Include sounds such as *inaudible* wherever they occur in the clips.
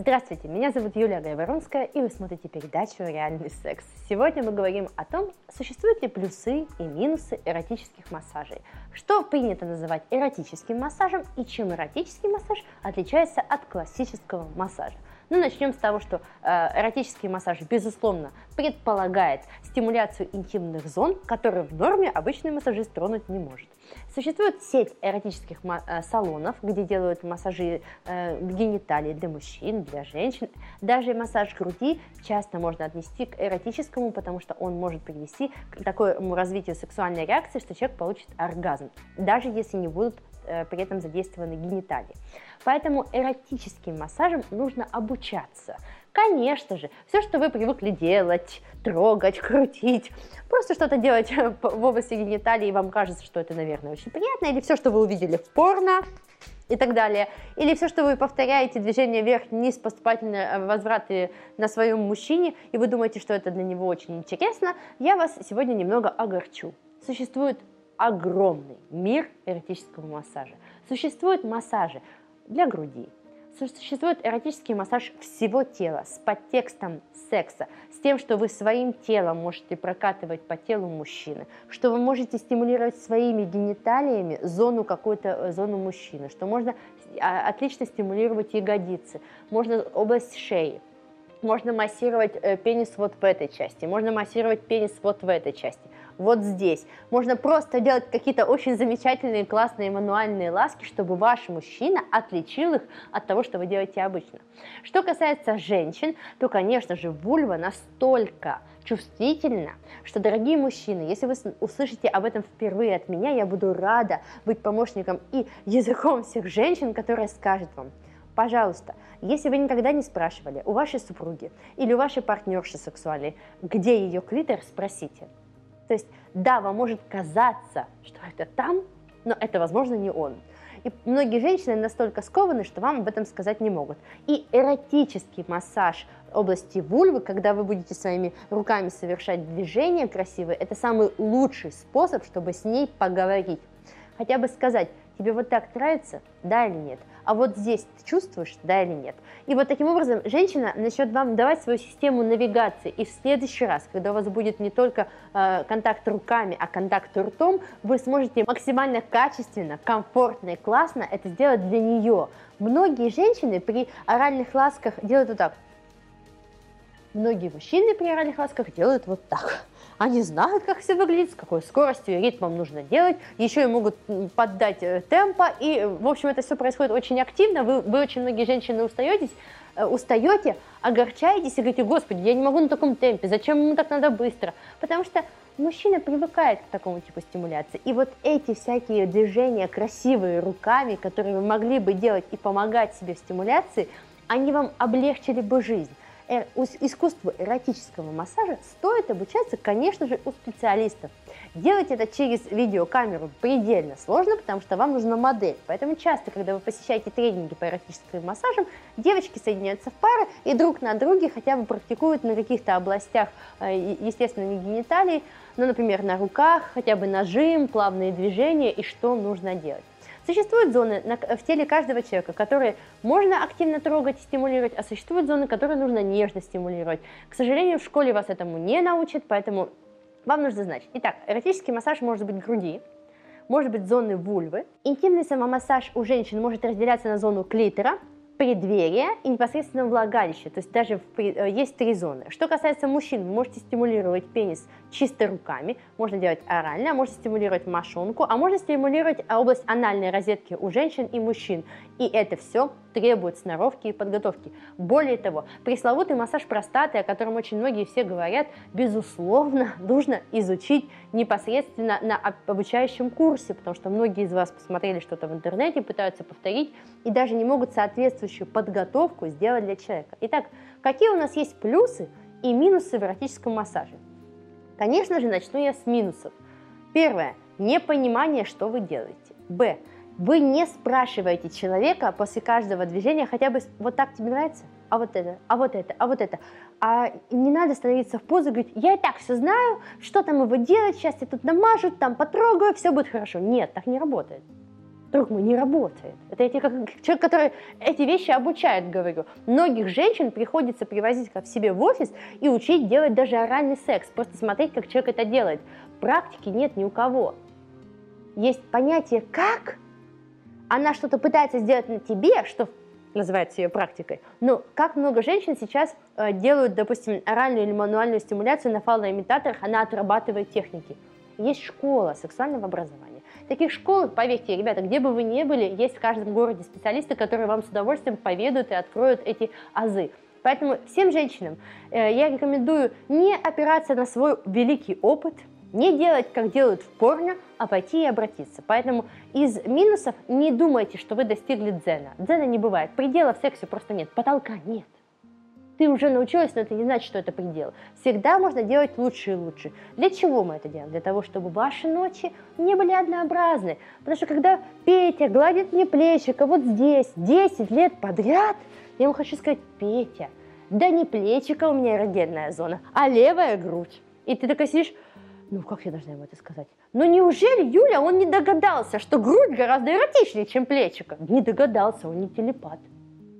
Здравствуйте, меня зовут Юлия Гайворонская, и вы смотрите передачу «Реальный секс». Сегодня мы говорим о том, существуют ли плюсы и минусы эротических массажей, что принято называть эротическим массажем и чем эротический массаж отличается от классического массажа. Ну, начнем с того, что э, эротический массаж, безусловно, предполагает стимуляцию интимных зон, которые в норме обычный массажист тронуть не может. Существует сеть эротических э, салонов, где делают массажи э, гениталий для мужчин, для женщин. Даже массаж груди часто можно отнести к эротическому, потому что он может привести к такому развитию сексуальной реакции, что человек получит оргазм, даже если не будут при этом задействованы гениталии. Поэтому эротическим массажем нужно обучаться. Конечно же, все, что вы привыкли делать, трогать, крутить, просто что-то делать *laughs* в области гениталии, вам кажется, что это, наверное, очень приятно, или все, что вы увидели в порно, и так далее. Или все, что вы повторяете движение вверх-вниз, поступательные э, возвраты на своем мужчине, и вы думаете, что это для него очень интересно, я вас сегодня немного огорчу. Существует огромный мир эротического массажа. Существуют массажи для груди, существует эротический массаж всего тела с подтекстом секса, с тем, что вы своим телом можете прокатывать по телу мужчины, что вы можете стимулировать своими гениталиями зону какую-то э, зону мужчины, что можно а, отлично стимулировать ягодицы, можно область шеи, можно массировать э, пенис вот в этой части, можно массировать пенис вот в этой части вот здесь. Можно просто делать какие-то очень замечательные, классные мануальные ласки, чтобы ваш мужчина отличил их от того, что вы делаете обычно. Что касается женщин, то, конечно же, вульва настолько чувствительна, что, дорогие мужчины, если вы услышите об этом впервые от меня, я буду рада быть помощником и языком всех женщин, которые скажет вам, пожалуйста, если вы никогда не спрашивали у вашей супруги или у вашей партнерши сексуальной, где ее клитор, спросите. То есть, да, вам может казаться, что это там, но это, возможно, не он. И многие женщины настолько скованы, что вам об этом сказать не могут. И эротический массаж области вульвы, когда вы будете своими руками совершать движения красивые, это самый лучший способ, чтобы с ней поговорить. Хотя бы сказать, тебе вот так нравится, да или нет? А вот здесь ты чувствуешь, да или нет. И вот таким образом женщина начнет вам давать свою систему навигации, и в следующий раз, когда у вас будет не только э, контакт руками, а контакт ртом, вы сможете максимально качественно, комфортно и классно это сделать для нее. Многие женщины при оральных ласках делают вот так. Многие мужчины при оральных ласках делают вот так. Они знают, как все выглядит, с какой скоростью и ритмом нужно делать, еще и могут поддать э, темпа, и, в общем, это все происходит очень активно, вы, вы очень многие женщины устаетесь, э, устаете, огорчаетесь и говорите, господи, я не могу на таком темпе, зачем ему так надо быстро? Потому что мужчина привыкает к такому типу стимуляции. И вот эти всякие движения красивые руками, которые вы могли бы делать и помогать себе в стимуляции, они вам облегчили бы жизнь. Э, искусству эротического массажа стоит обучаться, конечно же, у специалистов. Делать это через видеокамеру предельно сложно, потому что вам нужна модель. Поэтому часто, когда вы посещаете тренинги по эротическим массажам, девочки соединяются в пары и друг на друге хотя бы практикуют на каких-то областях, э, естественно, не гениталий, но, например, на руках, хотя бы нажим, плавные движения и что нужно делать. Существуют зоны в теле каждого человека, которые можно активно трогать стимулировать, а существуют зоны, которые нужно нежно стимулировать. К сожалению, в школе вас этому не научат, поэтому вам нужно знать. Итак, эротический массаж может быть груди, может быть зоны вульвы. Интимный самомассаж у женщин может разделяться на зону клитора, преддверие и непосредственно влагалище, то есть даже в, э, есть три зоны. Что касается мужчин, можете стимулировать пенис чисто руками, можно делать орально, можете стимулировать мошонку, а можно стимулировать область анальной розетки у женщин и мужчин. И это все требует сноровки и подготовки. Более того, пресловутый массаж простаты, о котором очень многие все говорят, безусловно, *laughs* нужно изучить непосредственно на обучающем курсе, потому что многие из вас посмотрели что-то в интернете, пытаются повторить и даже не могут соответствующую подготовку сделать для человека. Итак, какие у нас есть плюсы и минусы в эротическом массаже? Конечно же, начну я с минусов. Первое. Непонимание, что вы делаете. Б. Вы не спрашиваете человека после каждого движения хотя бы вот так тебе нравится, а вот это, а вот это, а вот это. А не надо становиться в позу и говорить, я и так все знаю, что там его делать, сейчас я тут намажу, там потрогаю, все будет хорошо. Нет, так не работает. Друг мой, не работает. Это я тебе как человек, который эти вещи обучает, говорю. Многих женщин приходится привозить к себе в офис и учить делать даже оральный секс. Просто смотреть, как человек это делает. Практики нет ни у кого. Есть понятие «как», она что-то пытается сделать на тебе, что называется ее практикой. Но как много женщин сейчас э, делают, допустим, оральную или мануальную стимуляцию на фалоимитаторах, она отрабатывает техники. Есть школа сексуального образования. Таких школ, поверьте, ребята, где бы вы ни были, есть в каждом городе специалисты, которые вам с удовольствием поведают и откроют эти азы. Поэтому всем женщинам э, я рекомендую не опираться на свой великий опыт, не делать, как делают в порно, а пойти и обратиться. Поэтому из минусов не думайте, что вы достигли дзена. Дзена не бывает. Предела в сексе просто нет. Потолка нет. Ты уже научилась, но это не значит, что это предел. Всегда можно делать лучше и лучше. Для чего мы это делаем? Для того, чтобы ваши ночи не были однообразны. Потому что когда Петя гладит мне плечико вот здесь 10 лет подряд, я ему хочу сказать, Петя, да не плечико у меня эрогенная зона, а левая грудь. И ты такая сидишь, ну как я должна ему это сказать? Но неужели, Юля, он не догадался, что грудь гораздо эротичнее, чем плечико? Не догадался, он не телепат.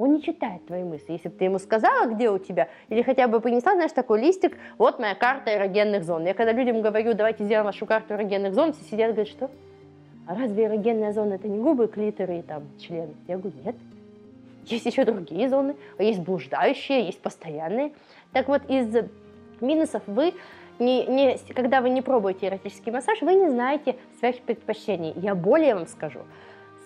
Он не читает твои мысли. Если бы ты ему сказала, где у тебя, или хотя бы принесла, знаешь, такой листик, вот моя карта эрогенных зон. Я когда людям говорю, давайте сделаем вашу карту эрогенных зон, все сидят и говорят, что? А разве эрогенная зона это не губы, клиторы и там члены? Я говорю, нет. Есть еще другие зоны, есть блуждающие, есть постоянные. Так вот, из минусов вы не, не, когда вы не пробуете эротический массаж, вы не знаете своих предпочтений. Я более вам скажу,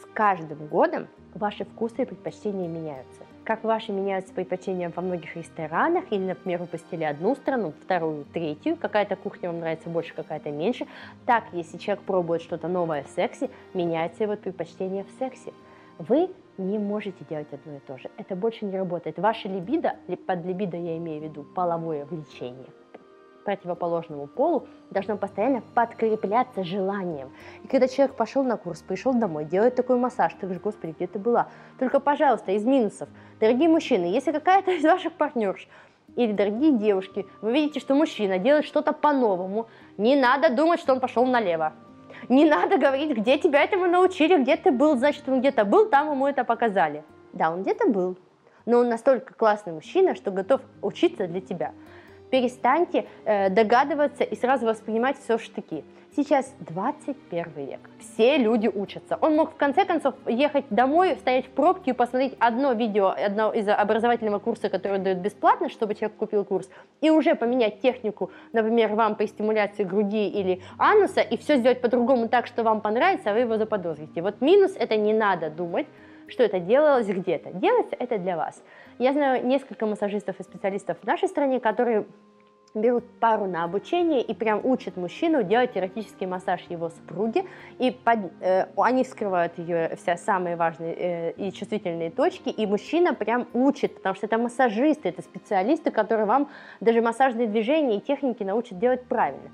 с каждым годом ваши вкусы и предпочтения меняются. Как ваши меняются предпочтения во многих ресторанах, или, например, вы посетили одну страну, вторую, третью, какая-то кухня вам нравится больше, какая-то меньше, так, если человек пробует что-то новое в сексе, меняется его предпочтение в сексе. Вы не можете делать одно и то же. Это больше не работает. Ваша либидо, под либидо я имею в виду половое влечение – противоположному полу должно постоянно подкрепляться желанием. И когда человек пошел на курс, пришел домой, делает такой массаж, ты говоришь, господи, где ты была? Только, пожалуйста, из минусов. Дорогие мужчины, если какая-то из ваших партнерш или дорогие девушки, вы видите, что мужчина делает что-то по-новому, не надо думать, что он пошел налево. Не надо говорить, где тебя этому научили, где ты был, значит, он где-то был, там ему это показали. Да, он где-то был, но он настолько классный мужчина, что готов учиться для тебя перестаньте э, догадываться и сразу воспринимать все в штыки. Сейчас 21 век, все люди учатся. Он мог в конце концов ехать домой, стоять в пробке и посмотреть одно видео одно из образовательного курса, который дают бесплатно, чтобы человек купил курс, и уже поменять технику, например, вам по стимуляции груди или ануса, и все сделать по-другому так, что вам понравится, а вы его заподозрите. Вот минус это не надо думать, что это делалось где-то. Делается это для вас. Я знаю несколько массажистов и специалистов в нашей стране, которые берут пару на обучение и прям учат мужчину делать эротический массаж его супруги, и под, э, они вскрывают ее все самые важные э, и чувствительные точки, и мужчина прям учит, потому что это массажисты, это специалисты, которые вам даже массажные движения и техники научат делать правильно.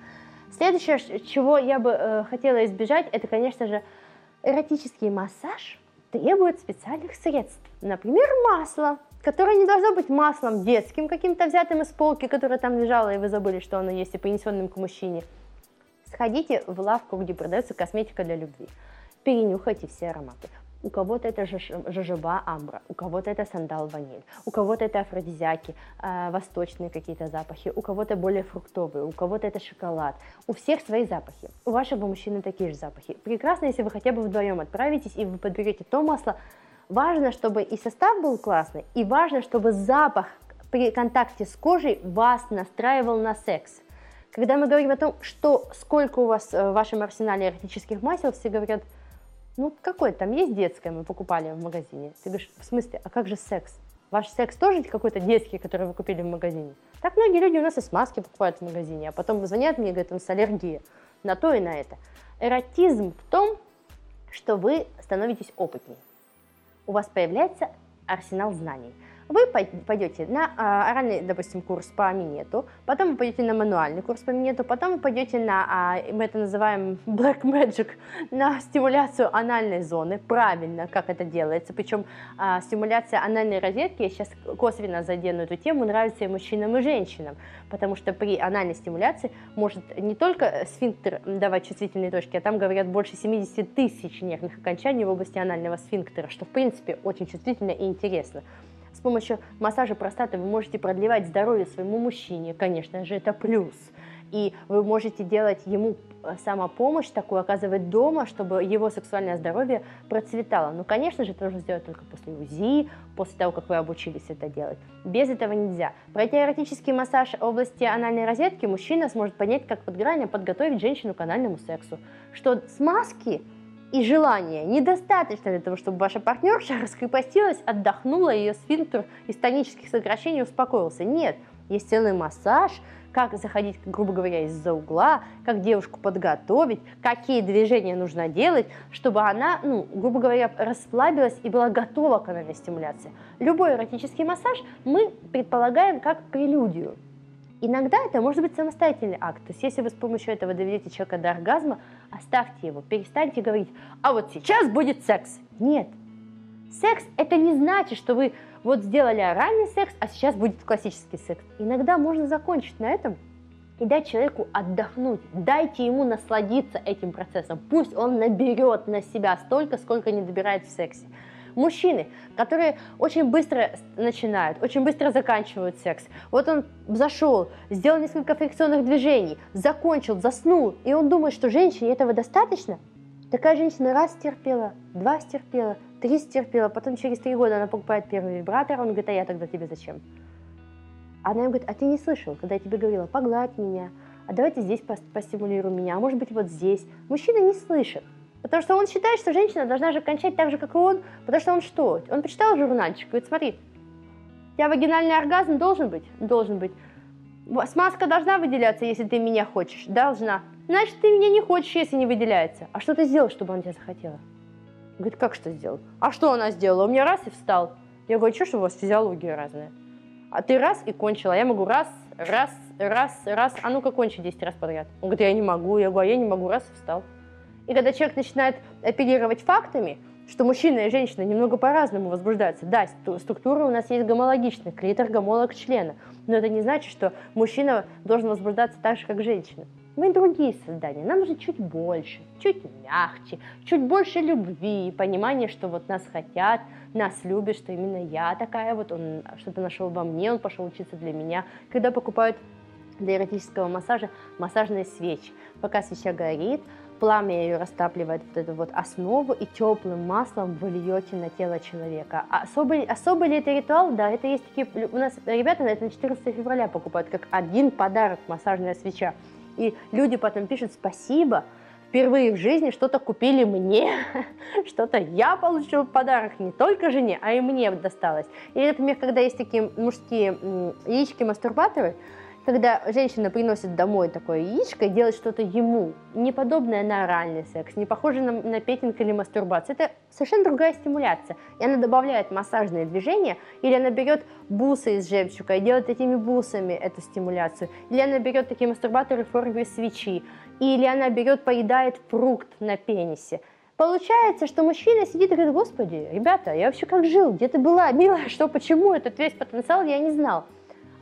Следующее, чего я бы э, хотела избежать, это, конечно же, эротический массаж требует специальных средств, например, масло которое не должно быть маслом детским, каким-то взятым из полки, которое там лежало, и вы забыли, что оно есть, и принесенным к мужчине. Сходите в лавку, где продается косметика для любви. Перенюхайте все ароматы. У кого-то это жожоба амбра, у кого-то это сандал ваниль, у кого-то это афродизиаки, э, восточные какие-то запахи, у кого-то более фруктовые, у кого-то это шоколад. У всех свои запахи. У вашего мужчины такие же запахи. Прекрасно, если вы хотя бы вдвоем отправитесь и вы подберете то масло, Важно, чтобы и состав был классный, и важно, чтобы запах при контакте с кожей вас настраивал на секс. Когда мы говорим о том, что сколько у вас э, в вашем арсенале эротических масел, все говорят, ну какой там есть детское, мы покупали в магазине. Ты говоришь, в смысле, а как же секс? Ваш секс тоже какой-то детский, который вы купили в магазине? Так многие люди у нас и смазки покупают в магазине, а потом звонят мне и говорят, у нас аллергия на то и на это. Эротизм в том, что вы становитесь опытнее у вас появляется арсенал знаний. Вы пойдете на а, оральный, допустим, курс по минету, потом вы пойдете на мануальный курс по минету, потом вы пойдете на, а, мы это называем black magic, *laughs* на стимуляцию анальной зоны, правильно, как это делается, причем а, стимуляция анальной розетки, я сейчас косвенно задену эту тему, нравится и мужчинам, и женщинам, потому что при анальной стимуляции может не только сфинктер давать чувствительные точки, а там говорят больше 70 тысяч нервных окончаний в области анального сфинктера, что в принципе очень чувствительно и интересно. С помощью массажа простаты вы можете продлевать здоровье своему мужчине, конечно же, это плюс. И вы можете делать ему э, самопомощь такую, оказывать дома, чтобы его сексуальное здоровье процветало. Ну, конечно же, это нужно сделать только после УЗИ, после того, как вы обучились это делать. Без этого нельзя. Пройти эротический массаж области анальной розетки мужчина сможет понять, как подграние подготовить женщину к анальному сексу. Что смазки и желания недостаточно для того, чтобы ваша партнерша раскрепостилась, отдохнула, ее сфинктер из тонических сокращений успокоился. Нет, есть целый массаж, как заходить, грубо говоря, из-за угла, как девушку подготовить, какие движения нужно делать, чтобы она, ну, грубо говоря, расслабилась и была готова к анальной стимуляции. Любой эротический массаж мы предполагаем как прелюдию. Иногда это может быть самостоятельный акт. То есть если вы с помощью этого доведете человека до оргазма, оставьте его, перестаньте говорить, а вот сейчас будет секс. Нет. Секс это не значит, что вы вот сделали оральный секс, а сейчас будет классический секс. Иногда можно закончить на этом и дать человеку отдохнуть. Дайте ему насладиться этим процессом. Пусть он наберет на себя столько, сколько не добирает в сексе. Мужчины, которые очень быстро начинают, очень быстро заканчивают секс. Вот он зашел, сделал несколько фрикционных движений, закончил, заснул, и он думает, что женщине этого достаточно. Такая женщина раз стерпела, два стерпела, три стерпела, потом через три года она покупает первый вибратор, он говорит, а я тогда тебе зачем? Она ему говорит, а ты не слышал, когда я тебе говорила, погладь меня, а давайте здесь постимулируй меня, а может быть вот здесь. Мужчина не слышит. Потому что он считает, что женщина должна же кончать так же, как и он, потому что он что? Он почитал журнальчик, говорит, смотри, у тебя вагинальный оргазм должен быть? Должен быть. Смазка должна выделяться, если ты меня хочешь? Должна. Значит, ты меня не хочешь, если не выделяется. А что ты сделал, чтобы она тебя захотела? Говорит, как что сделал? А что она сделала? У меня раз и встал. Я говорю, что, что у вас физиология разная? А ты раз и кончила. Я могу раз, раз, раз, раз. А ну-ка кончи 10 раз подряд. Он говорит, я не могу. Я говорю, а я не могу. Раз и встал. И когда человек начинает оперировать фактами, что мужчина и женщина немного по-разному возбуждаются. Да, структура у нас есть гомологичная, клитор, гомолог члена. Но это не значит, что мужчина должен возбуждаться так же, как женщина. Мы другие создания, нам нужно чуть больше, чуть мягче, чуть больше любви, понимания, что вот нас хотят, нас любят, что именно я такая, вот он что-то нашел во мне, он пошел учиться для меня. Когда покупают для эротического массажа массажные свечи. Пока свеча горит, пламя ее растапливает вот эту вот основу, и теплым маслом вы льете на тело человека. А особый, особый ли это ритуал? Да, это есть такие... У нас ребята на это на 14 февраля покупают как один подарок массажная свеча. И люди потом пишут «спасибо», впервые в жизни что-то купили мне, *laughs* что-то я получил в подарок не только жене, а и мне досталось. Или, например, когда есть такие мужские яички-мастурбаторы, когда женщина приносит домой такое яичко и делает что-то ему, не подобное на оральный секс, не похоже на, на петинг или мастурбацию, это совершенно другая стимуляция. И она добавляет массажные движения, или она берет бусы из жемчуга и делает этими бусами эту стимуляцию, или она берет такие мастурбаторы в форме свечи, или она берет, поедает фрукт на пенисе. Получается, что мужчина сидит и говорит, господи, ребята, я вообще как жил, где ты была, милая, что, почему, этот весь потенциал я не знал.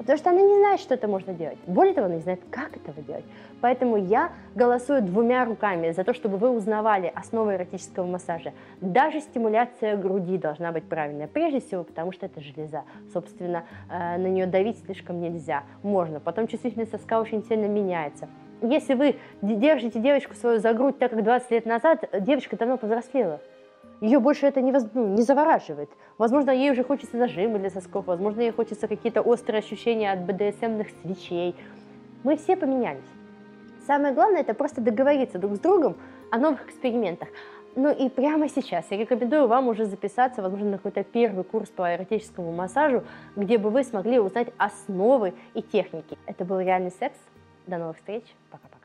Потому что она не знает, что это можно делать. Более того, она не знает, как этого делать. Поэтому я голосую двумя руками за то, чтобы вы узнавали основы эротического массажа. Даже стимуляция груди должна быть правильная. Прежде всего, потому что это железа. Собственно, э, на нее давить слишком нельзя. Можно. Потом чувствительность соска очень сильно меняется. Если вы держите девочку свою за грудь так, как 20 лет назад, девочка давно повзрослела ее больше это не, воз, ну, не завораживает. Возможно, ей уже хочется зажимы для сосков, возможно, ей хочется какие-то острые ощущения от БДСМных свечей. Мы все поменялись. Самое главное, это просто договориться друг с другом о новых экспериментах. Ну и прямо сейчас я рекомендую вам уже записаться, возможно, на какой-то первый курс по эротическому массажу, где бы вы смогли узнать основы и техники. Это был реальный секс. До новых встреч. Пока-пока.